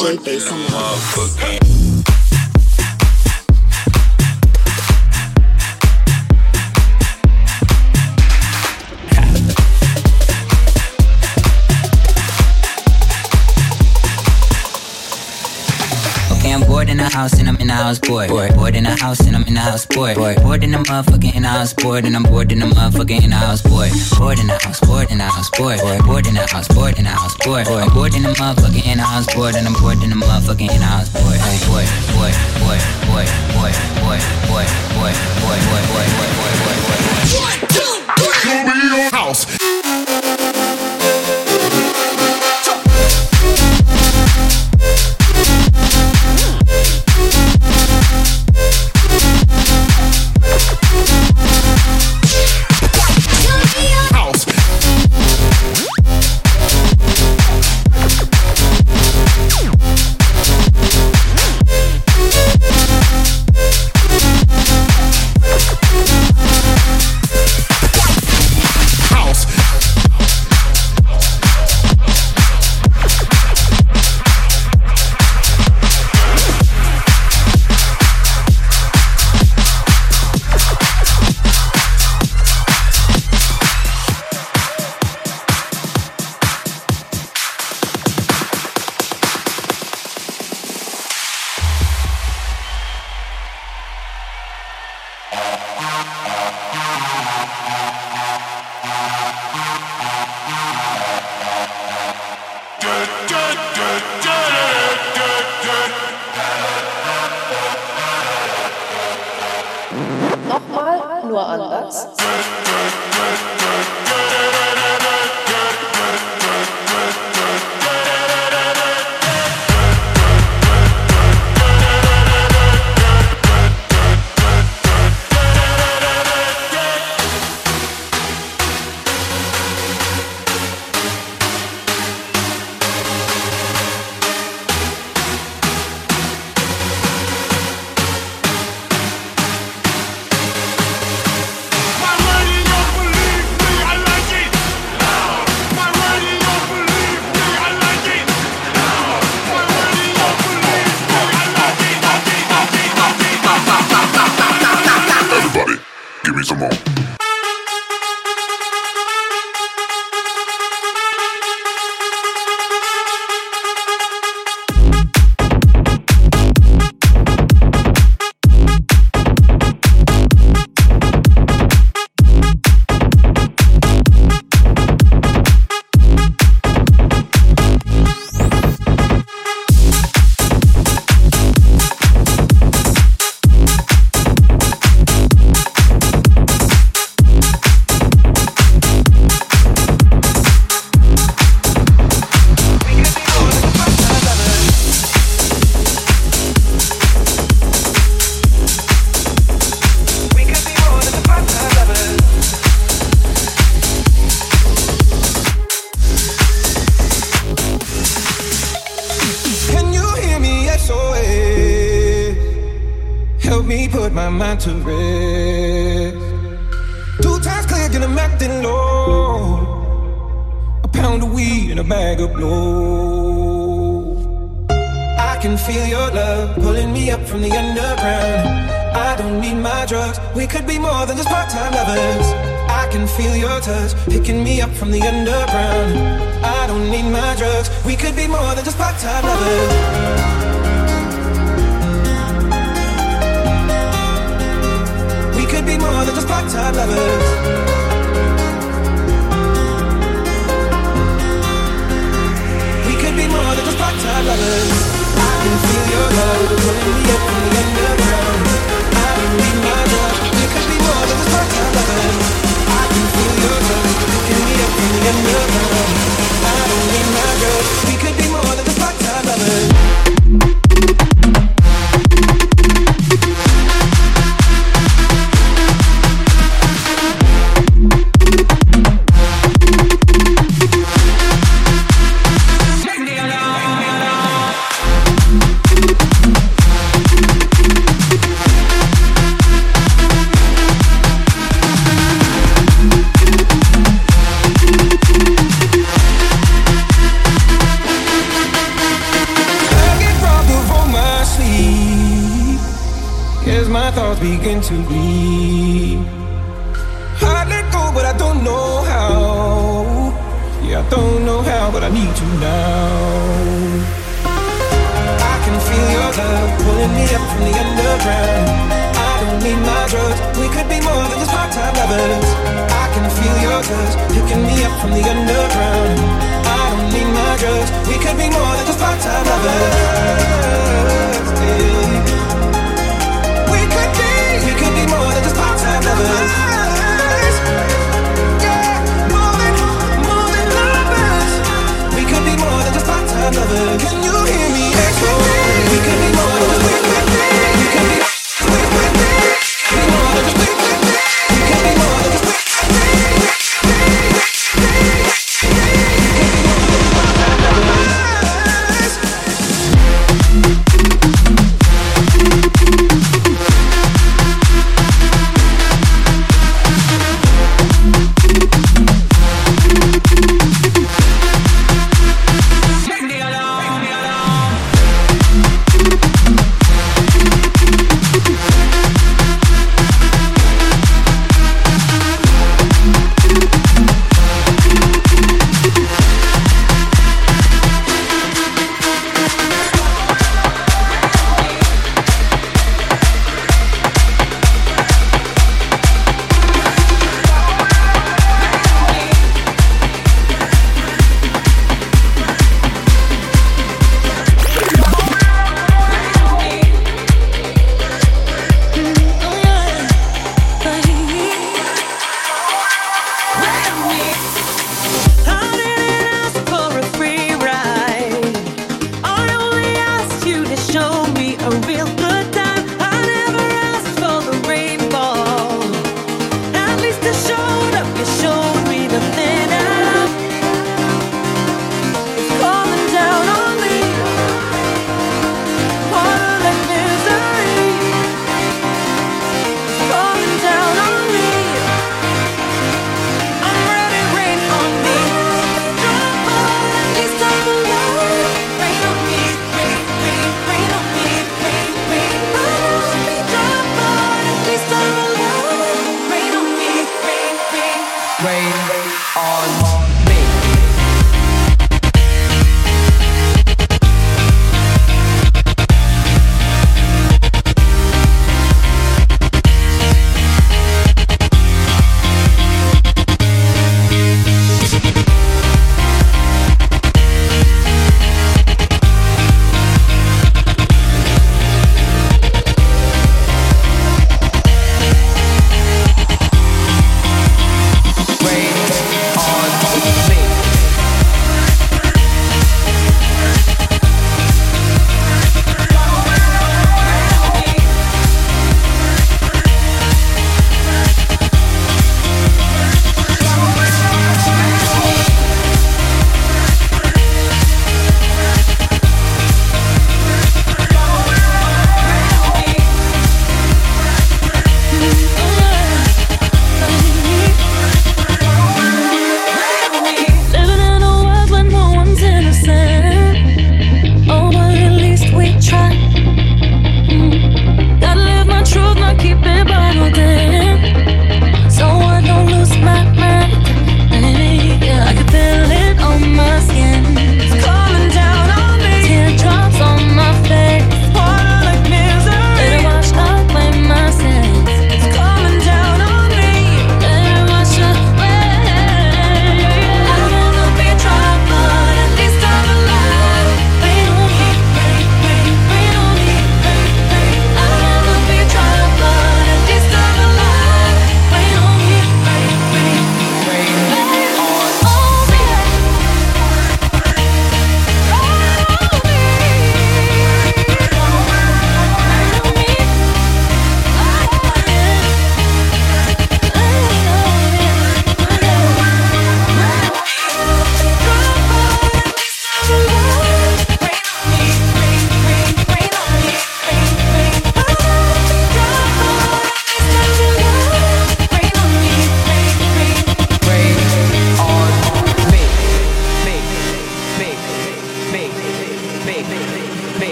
DJ Bass house and I'm in the house bored. Bored, bored in the house and I'm in the house bored. Bored, bored in the motherfucker in the house bored and I'm bored in the motherfucker in the house bored. Bored in the house, bored in the house bored. Bored, bored in the house, bored in the house bored. Bored, bored in the motherfucker in the house bored and I'm bored in the motherfucker in the house bored. Hey, bored, bored, bored, bored, bored, bored, bored, bored, bored, bored, bored, bored, bored, bored, bored. One, two, three. put my mind to rest. Two times clear, and I'm acting low. A pound of weed and a bag of blow. I can feel your love pulling me up from the underground. I don't need my drugs. We could be more than just part-time lovers. I can feel your touch picking me up from the underground. I don't need my drugs. We could be more than just part-time lovers. Fucktime lovers, we could be more than just part-time lovers I can feel your love pulling me up from the underground. I don't need my love We could be more than just part-time lovers I can feel your love pulling me up from the underground. I don't need my girl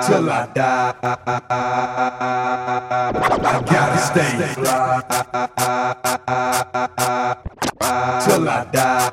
till I die. I gotta stay fly, till I die.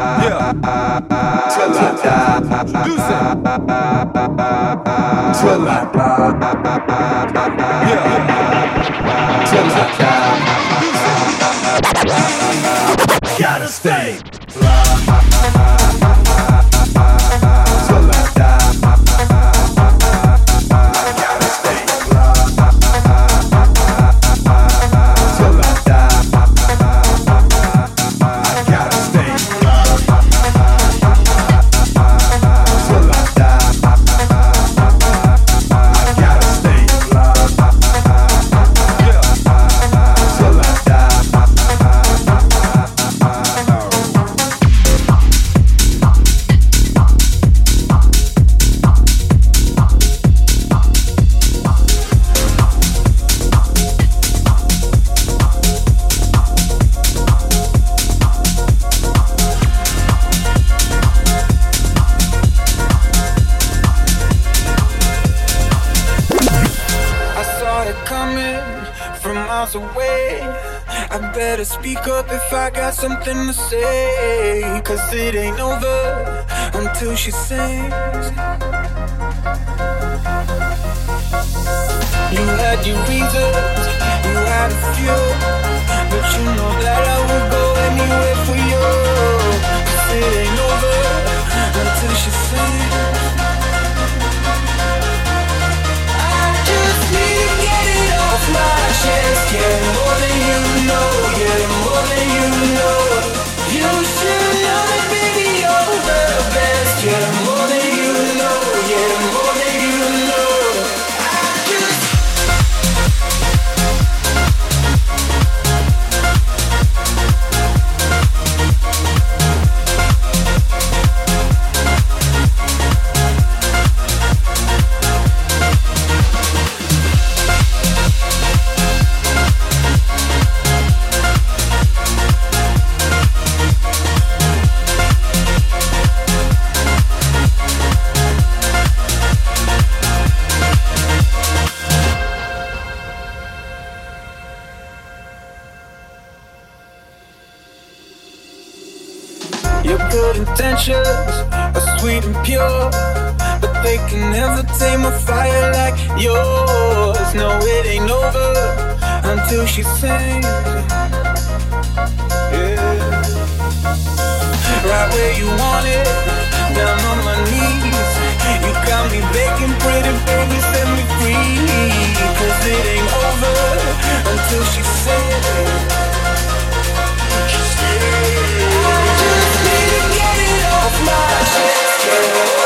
Yeah. Till I die. Till I die. it ain't over until she sings. fire like yours. No, it ain't over until she sings. Yeah. Right where you want it, down on my knees. You got me begging, pretty baby, set me free. Cause it ain't over until she sings. She sings. I just need to get it off my chest, girl.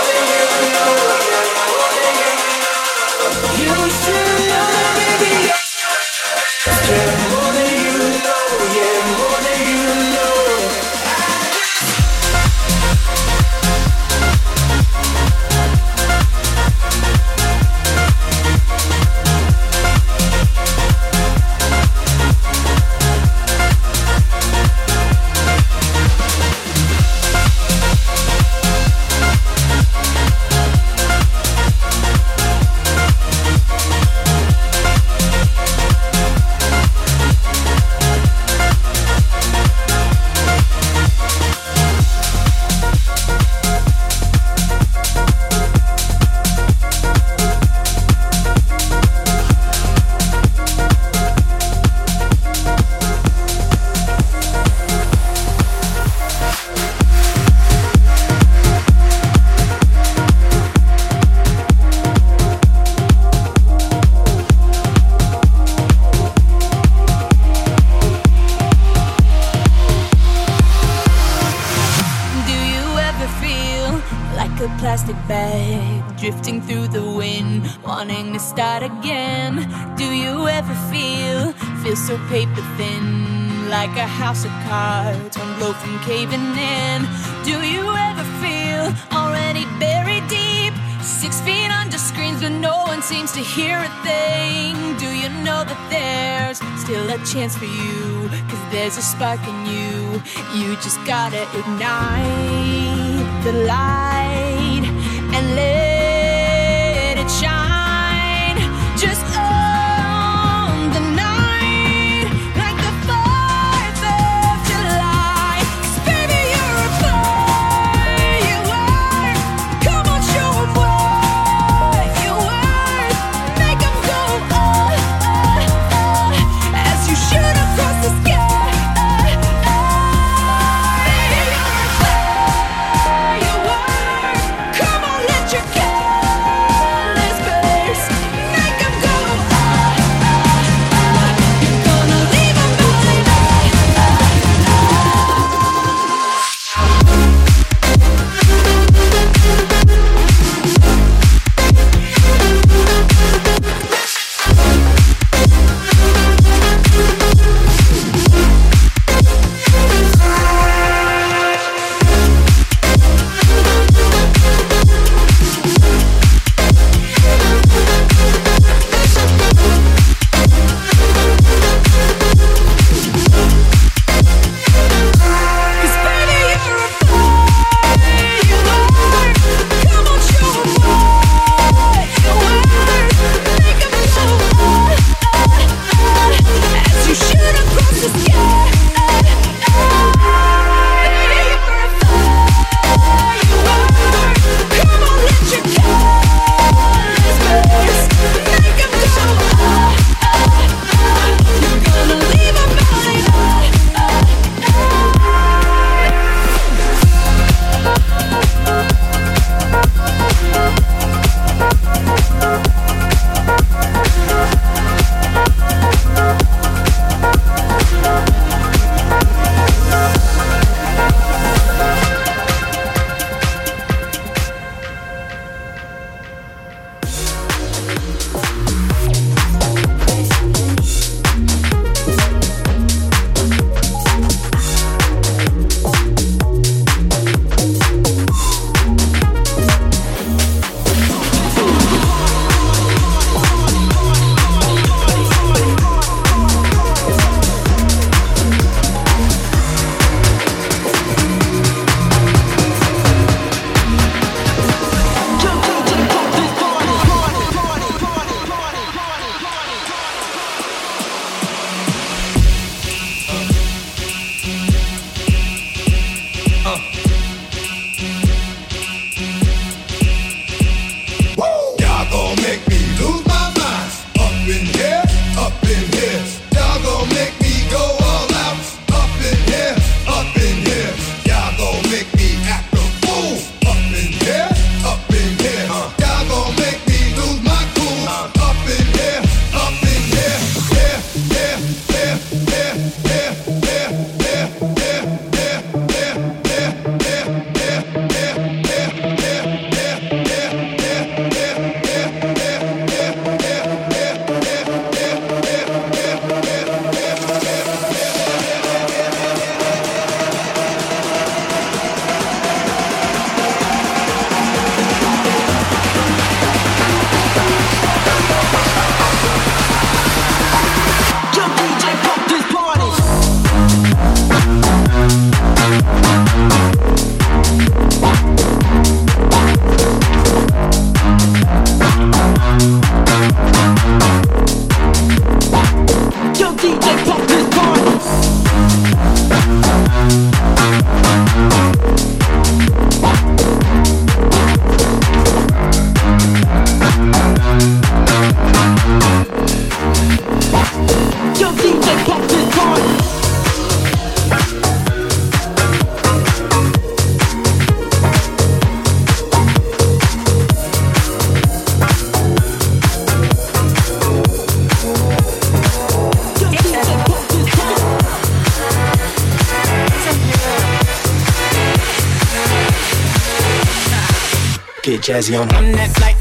Jazzy on. I'm that flight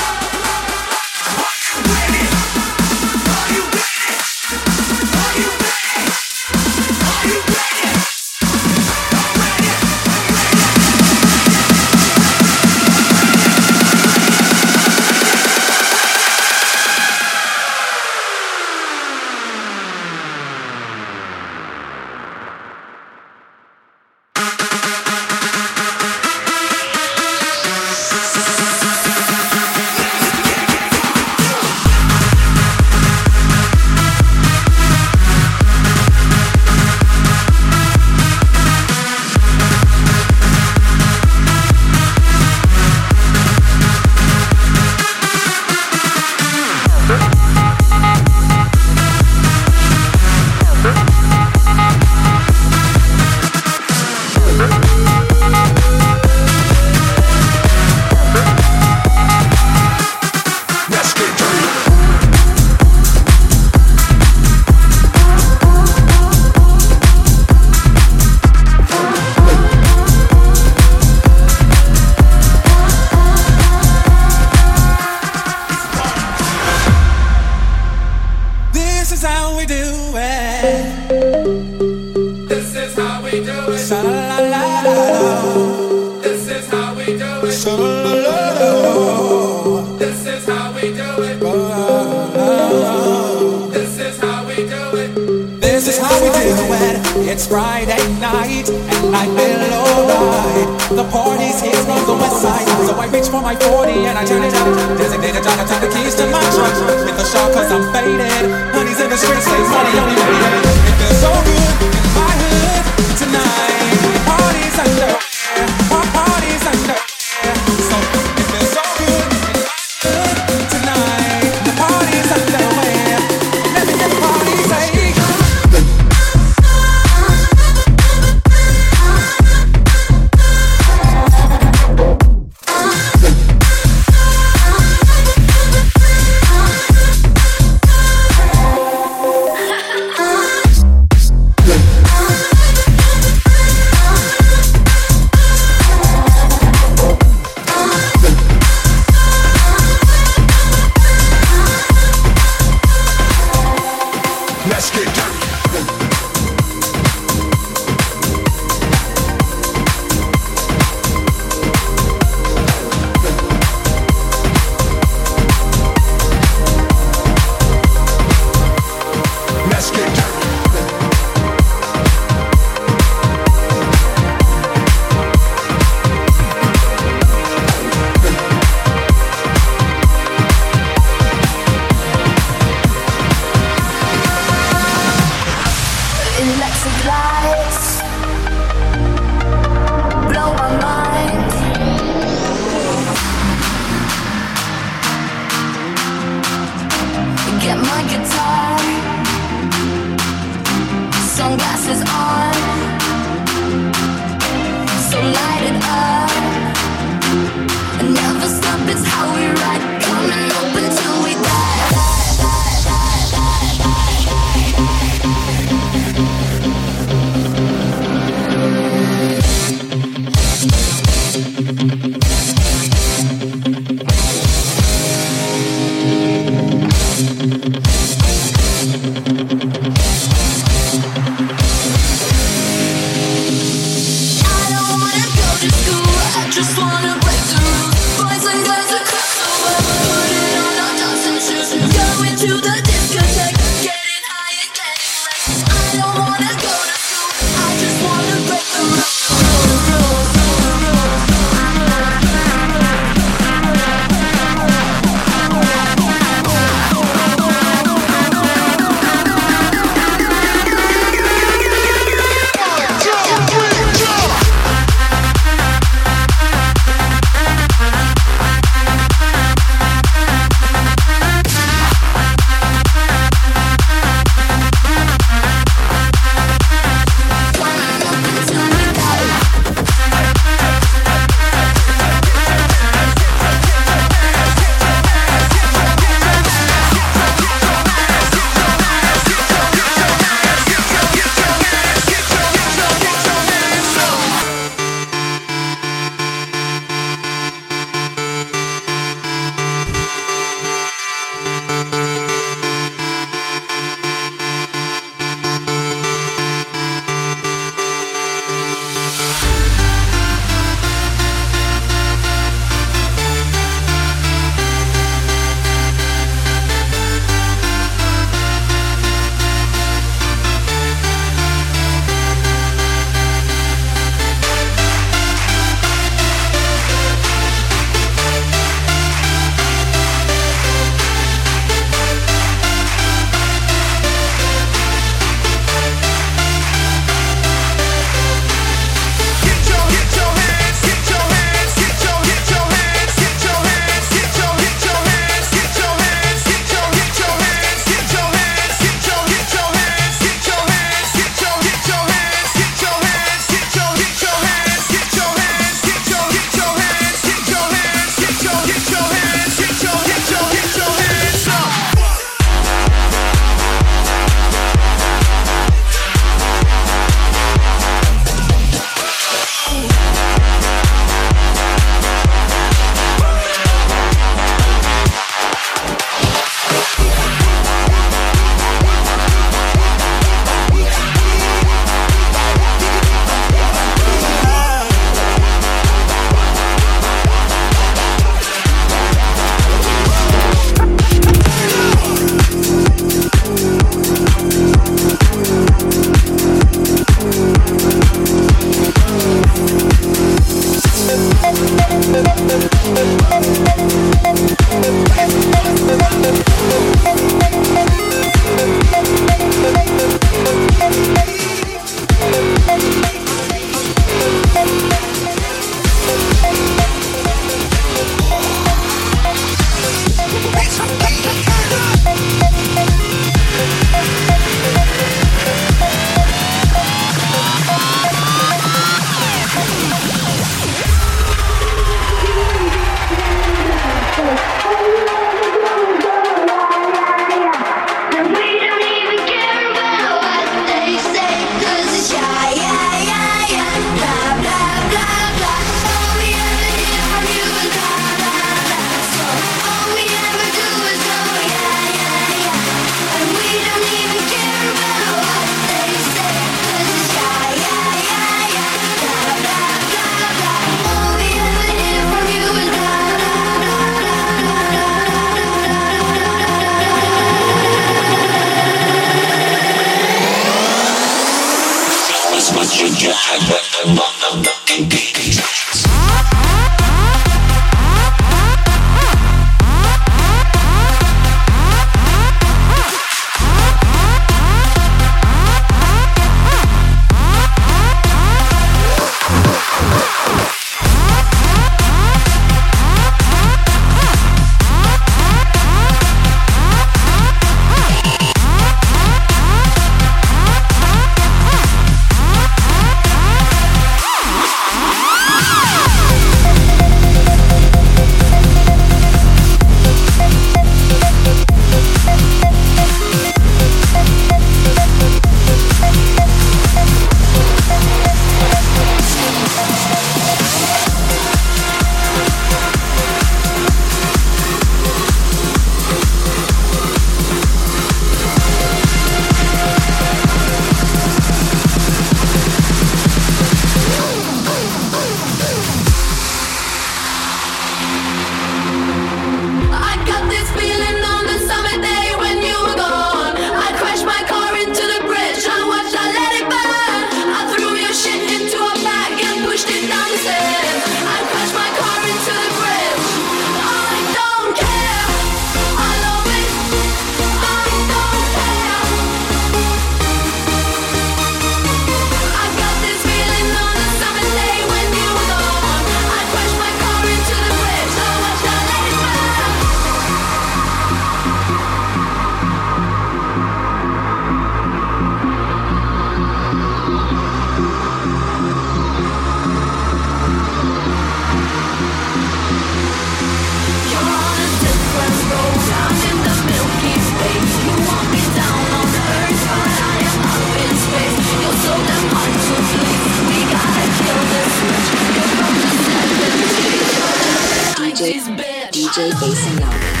DJ DJ Basin Love.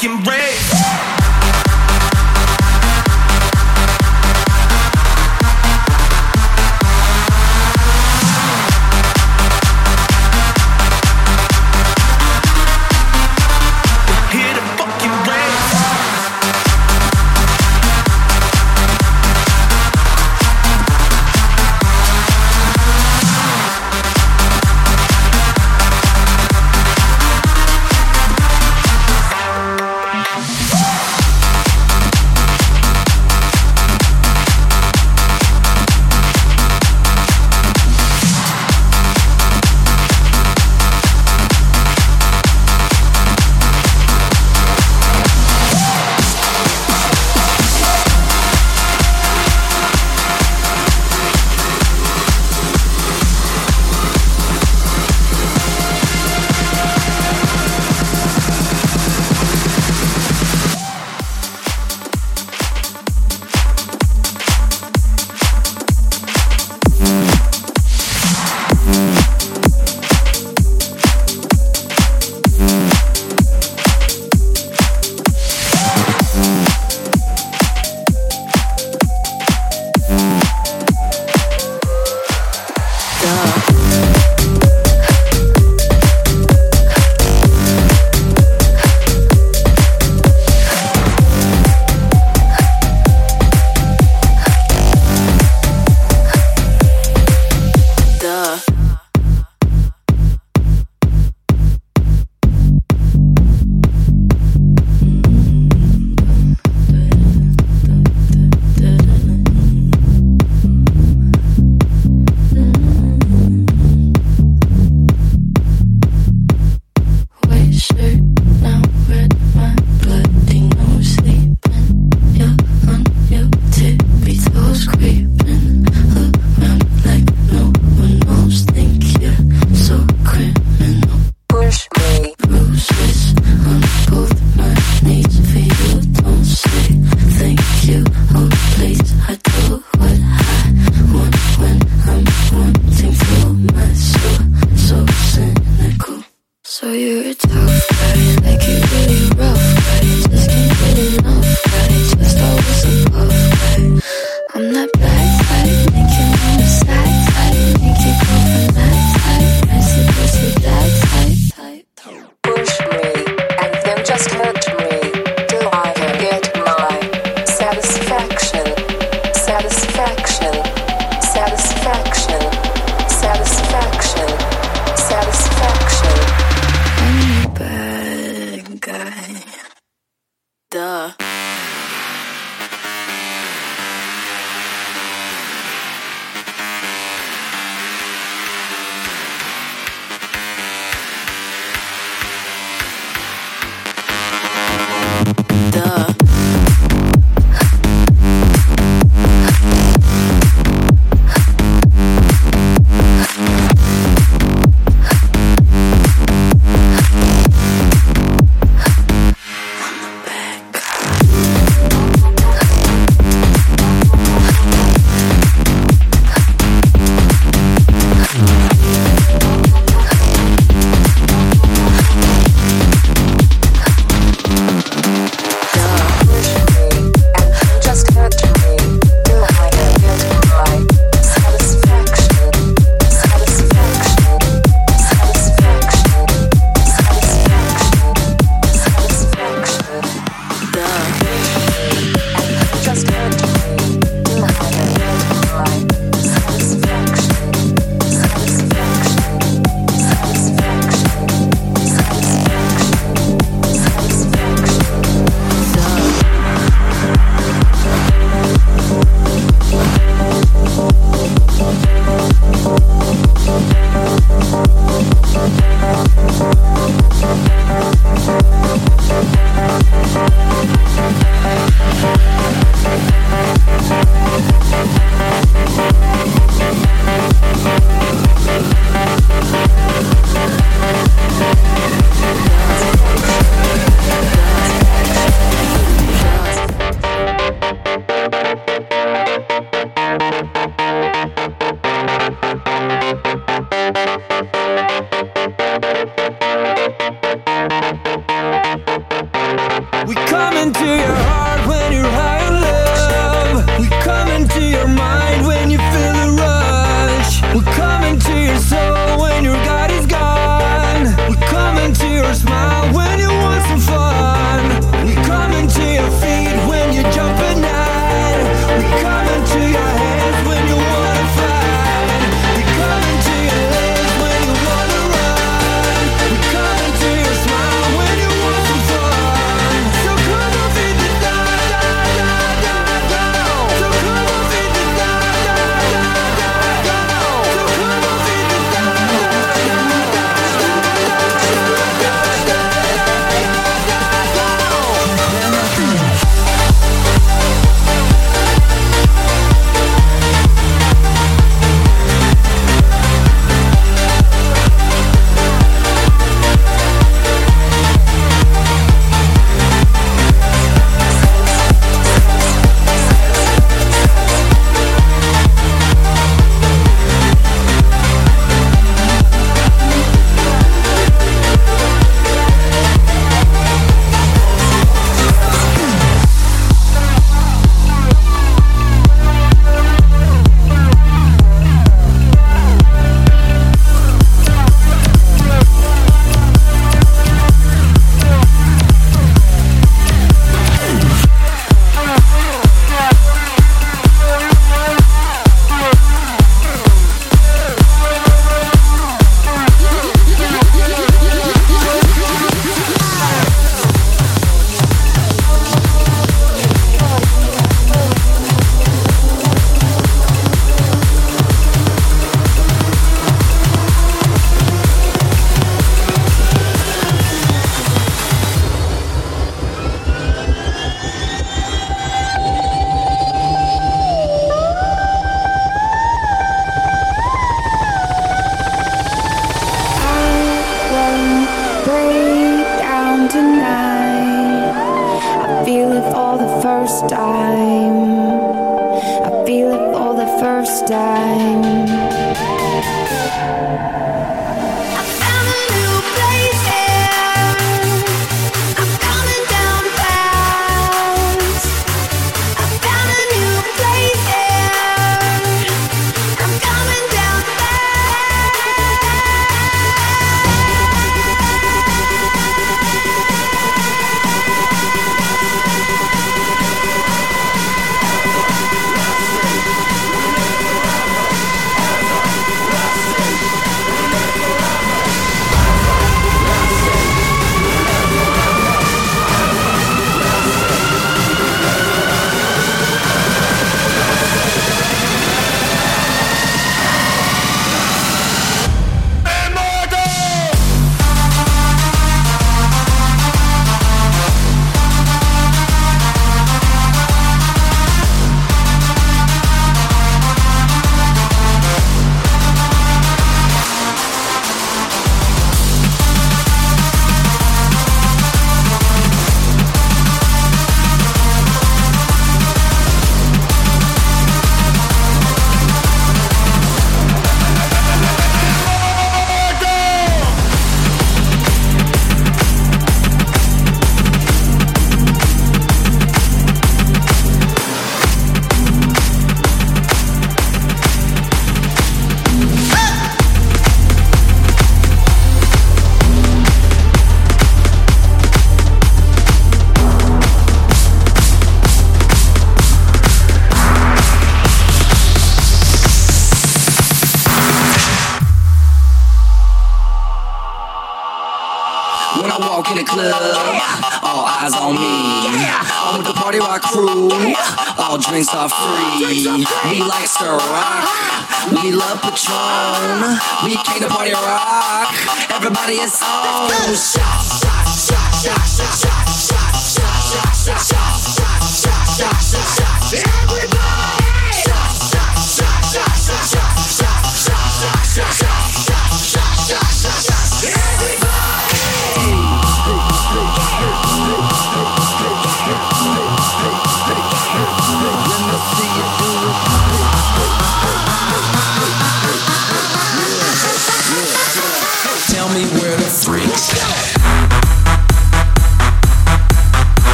fucking break.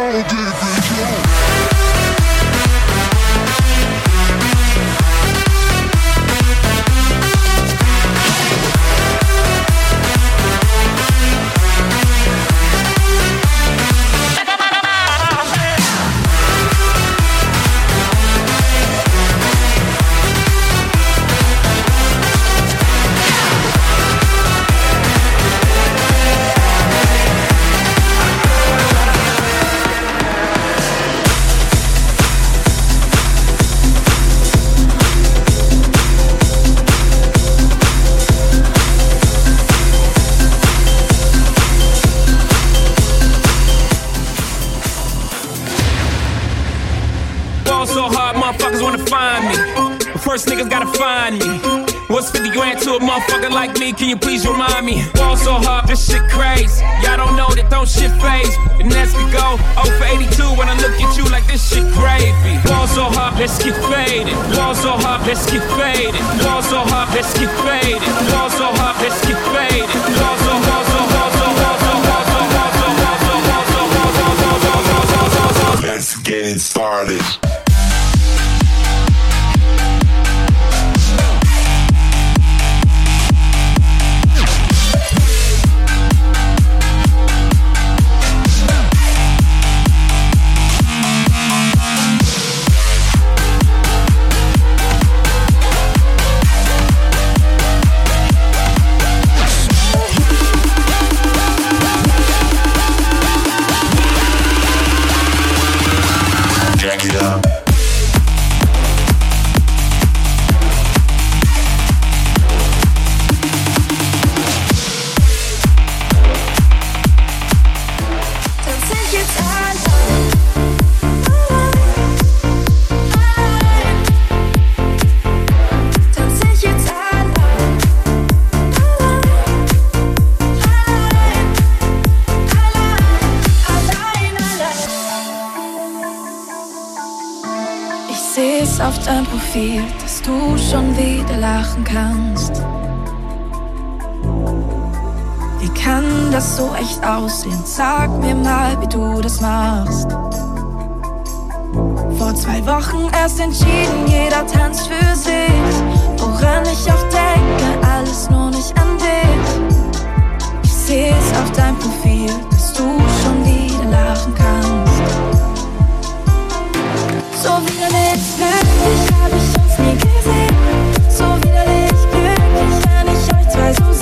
Oh, day. Lee, can you please remind me? Ball so hard, this shit crazy. Y'all don't know that don't shit faze. And as we go, 0 for 82 when I look at you like this shit gravy. Ball so hard, let's get faded. Ball so hard, let's get faded. Ball so hard, let's get faded. Ball so hard, deshalb, wie du das machst. Vor zwei Wochen erst entschieden, jeder tanzt für sich. Woran ich auch denke, alles nur nicht an dich. Ich seh's auf deinem Profil, dass du schon wieder lachen kannst. So widerlich glücklich hab ich uns nie gesehen. So widerlich glücklich, wenn ich euch zwei so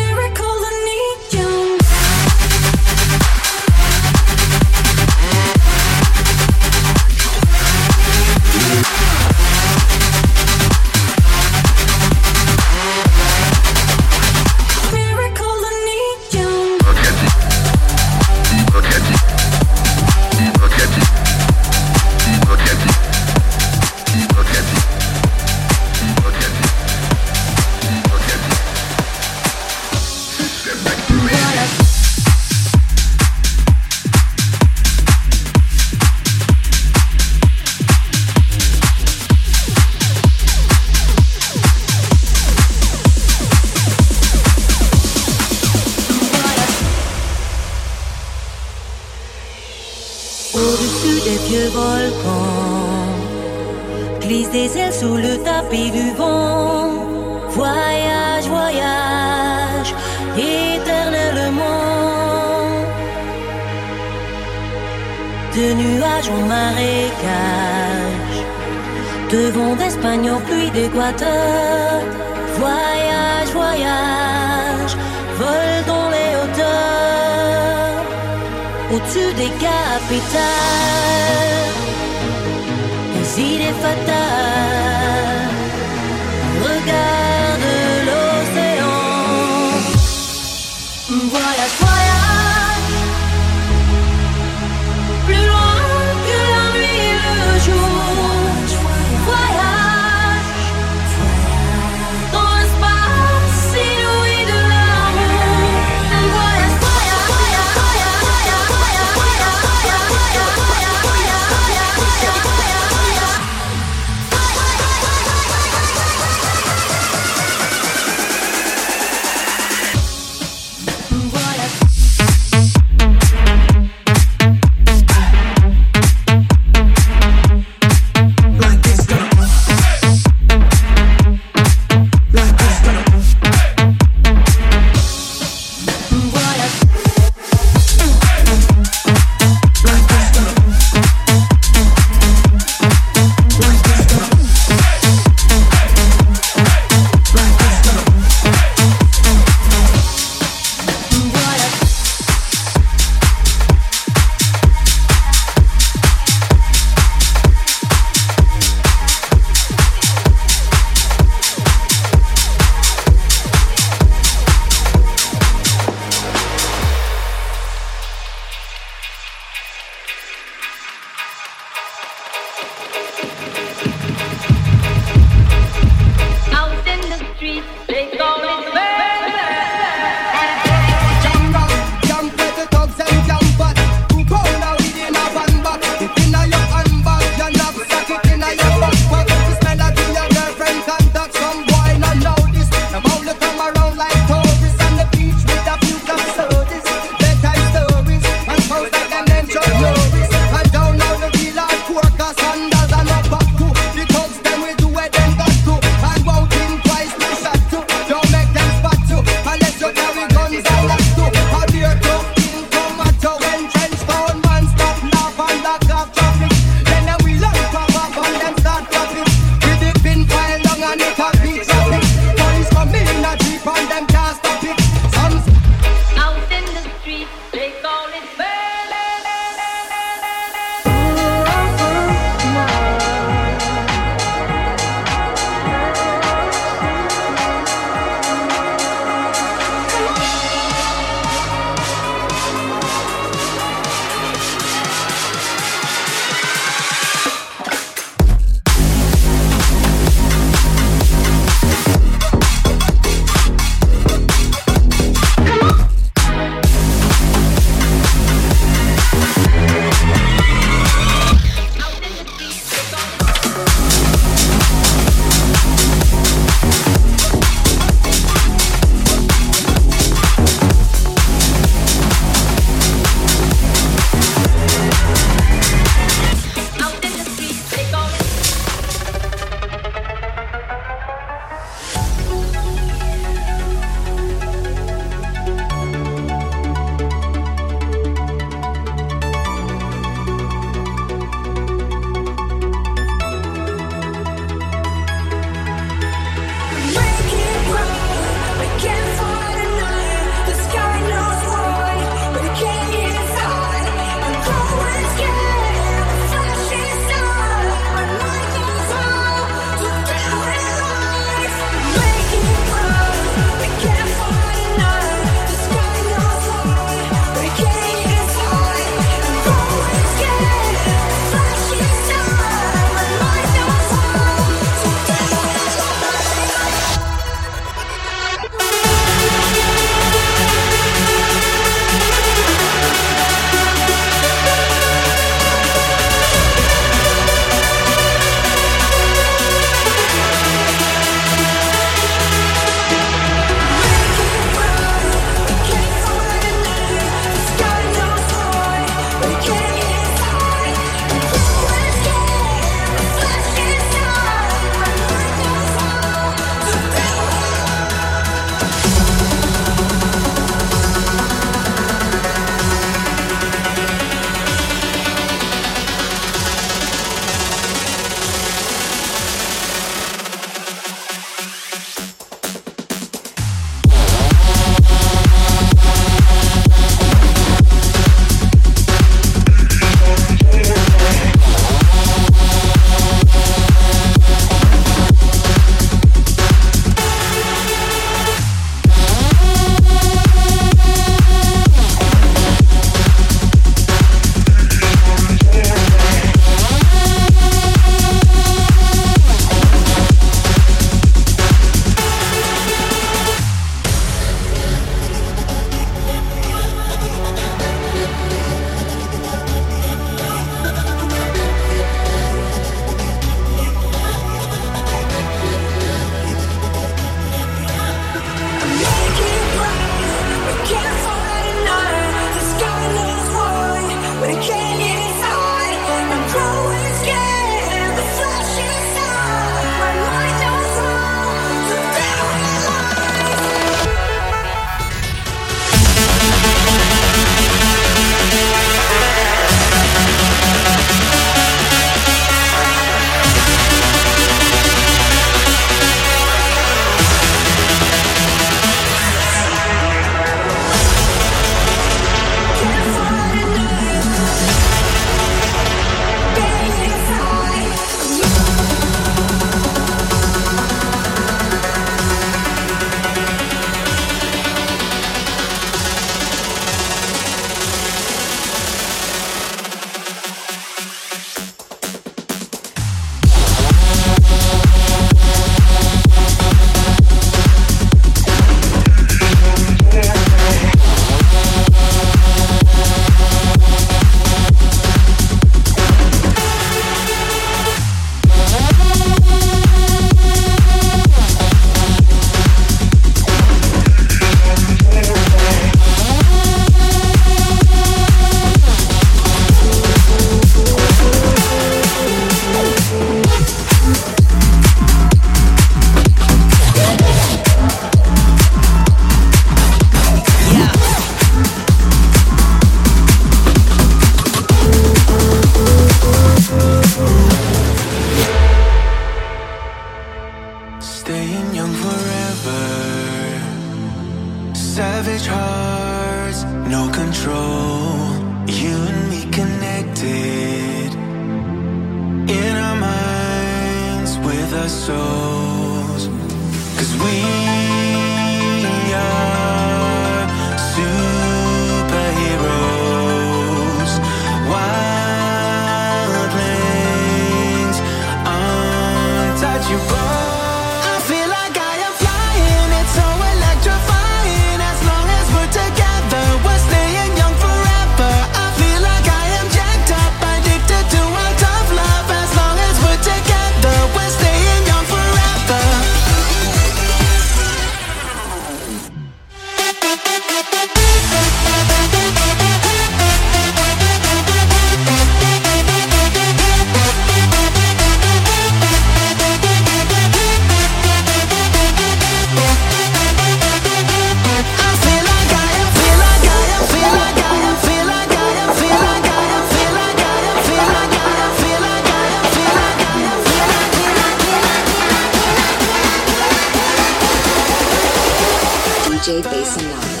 J Basin Live.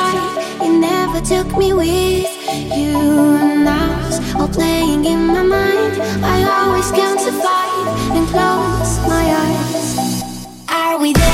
like you never took me with you. And that's all playing in my mind. I always count to five and close my eyes. Are we there?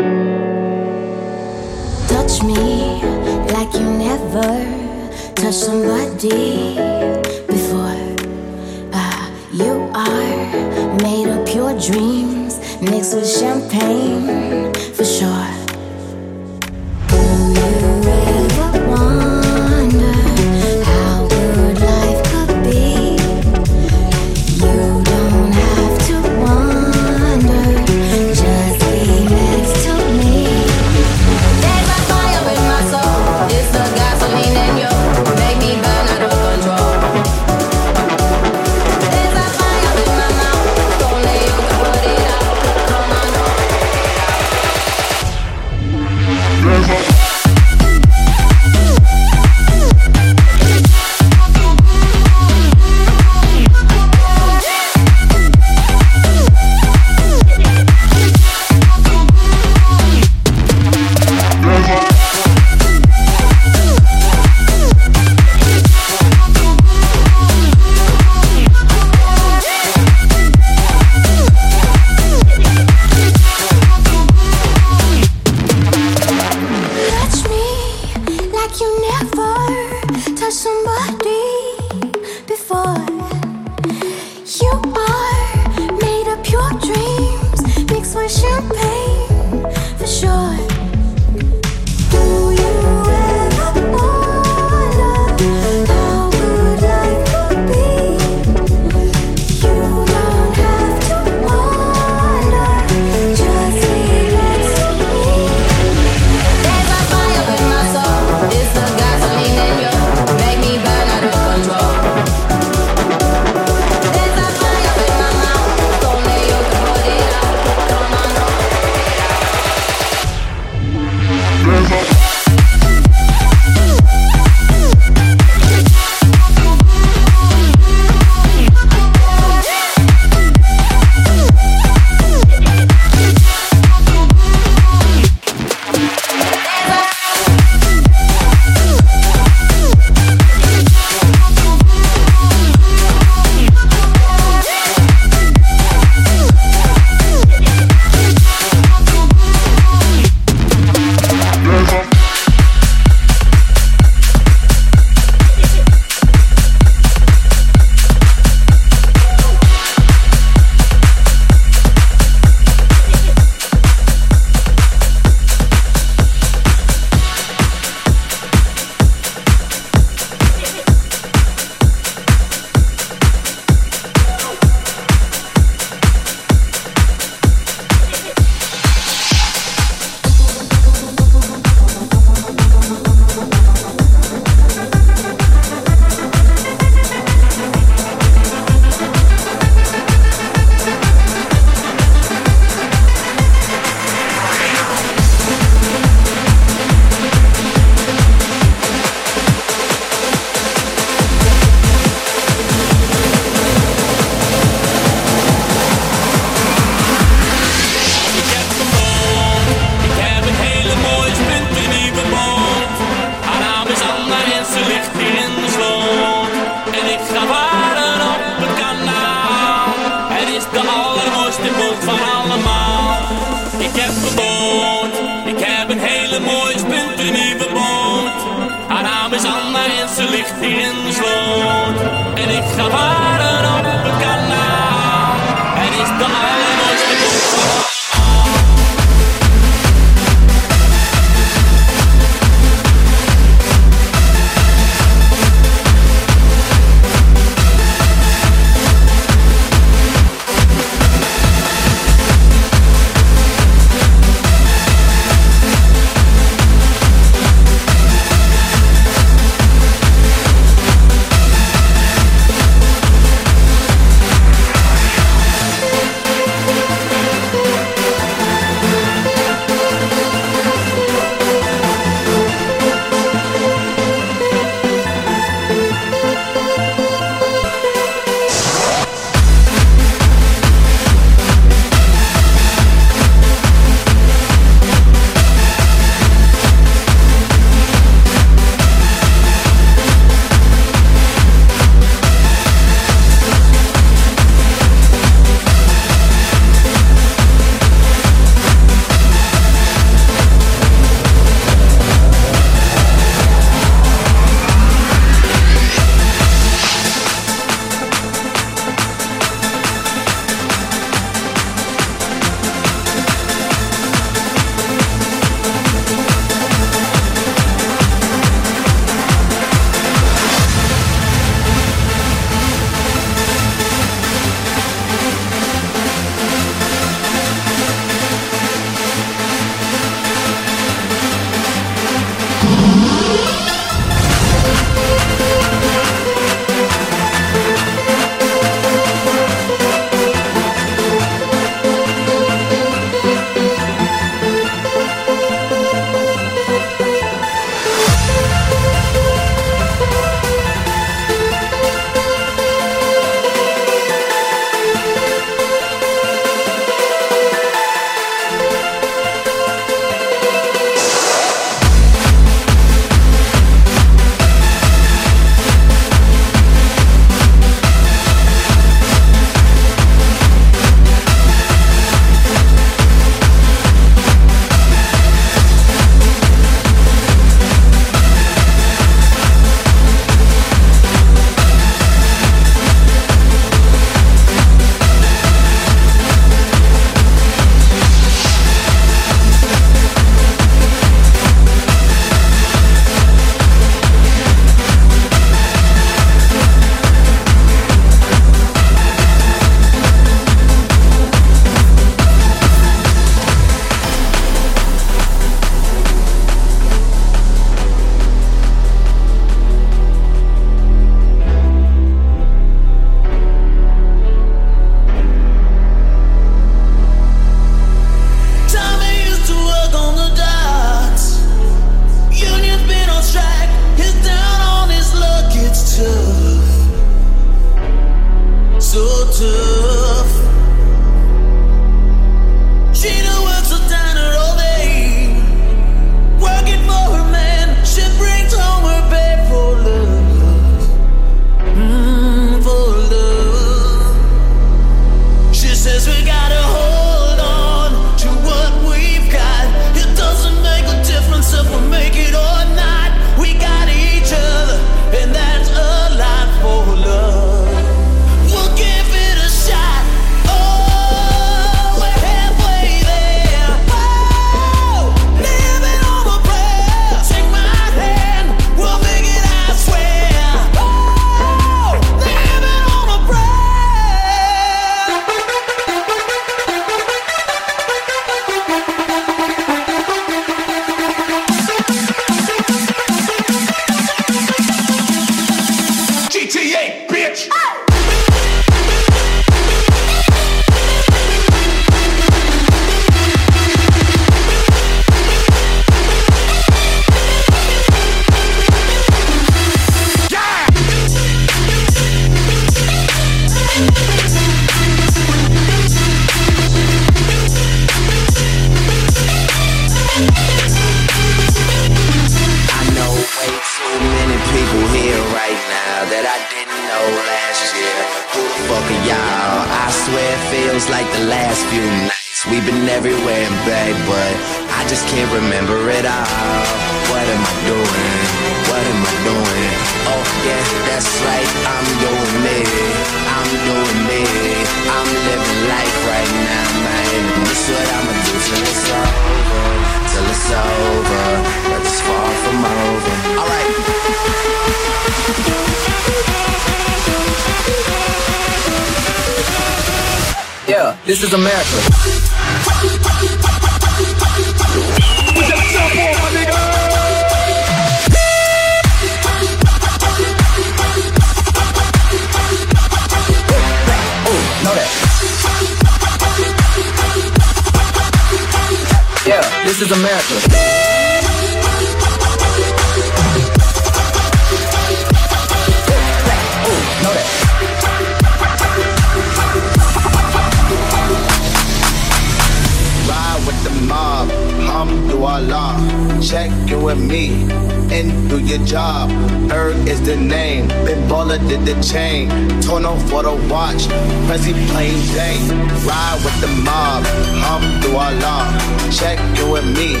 And do your job. Erg is the name, Big Baller did the chain. Tono for the watch, Prezi plain Jane. Ride with the mob, Alhamdulillah. Check you with me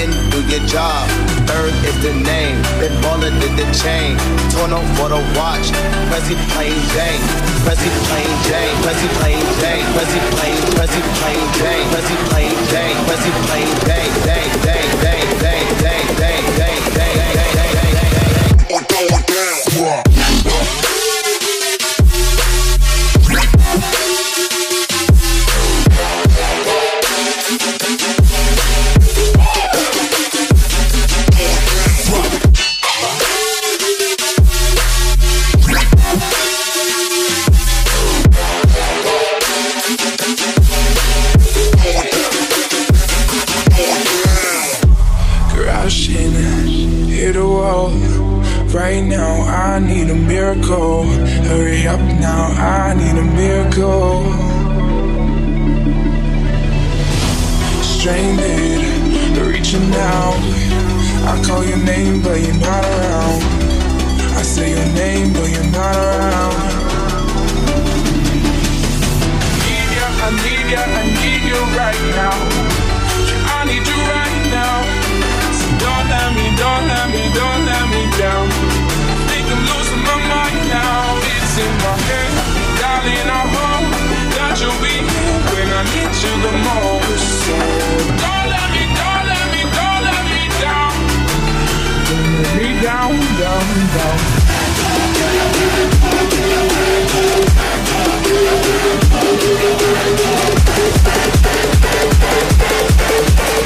and do your job. Erg is the name, Big Baller did the chain. Tono for the watch, Prezi plain Jane. Prezi plain Jane, Prezi plain Jane, Prezi plain, Prezi plain Jane, Prezi plain Jane, Prezi plain Jane, Jane, Jane, Jane, Jane, Jane, Toi. But you're not around. I say your name, but you're not around. Need ya, I need ya, I need you right now. I need you right now. So don't let me, don't let me, don't let me down. Think I'm losing my mind now. It's in my head, darling. I hope that you'll be here when I need you the most. Down, down, down. I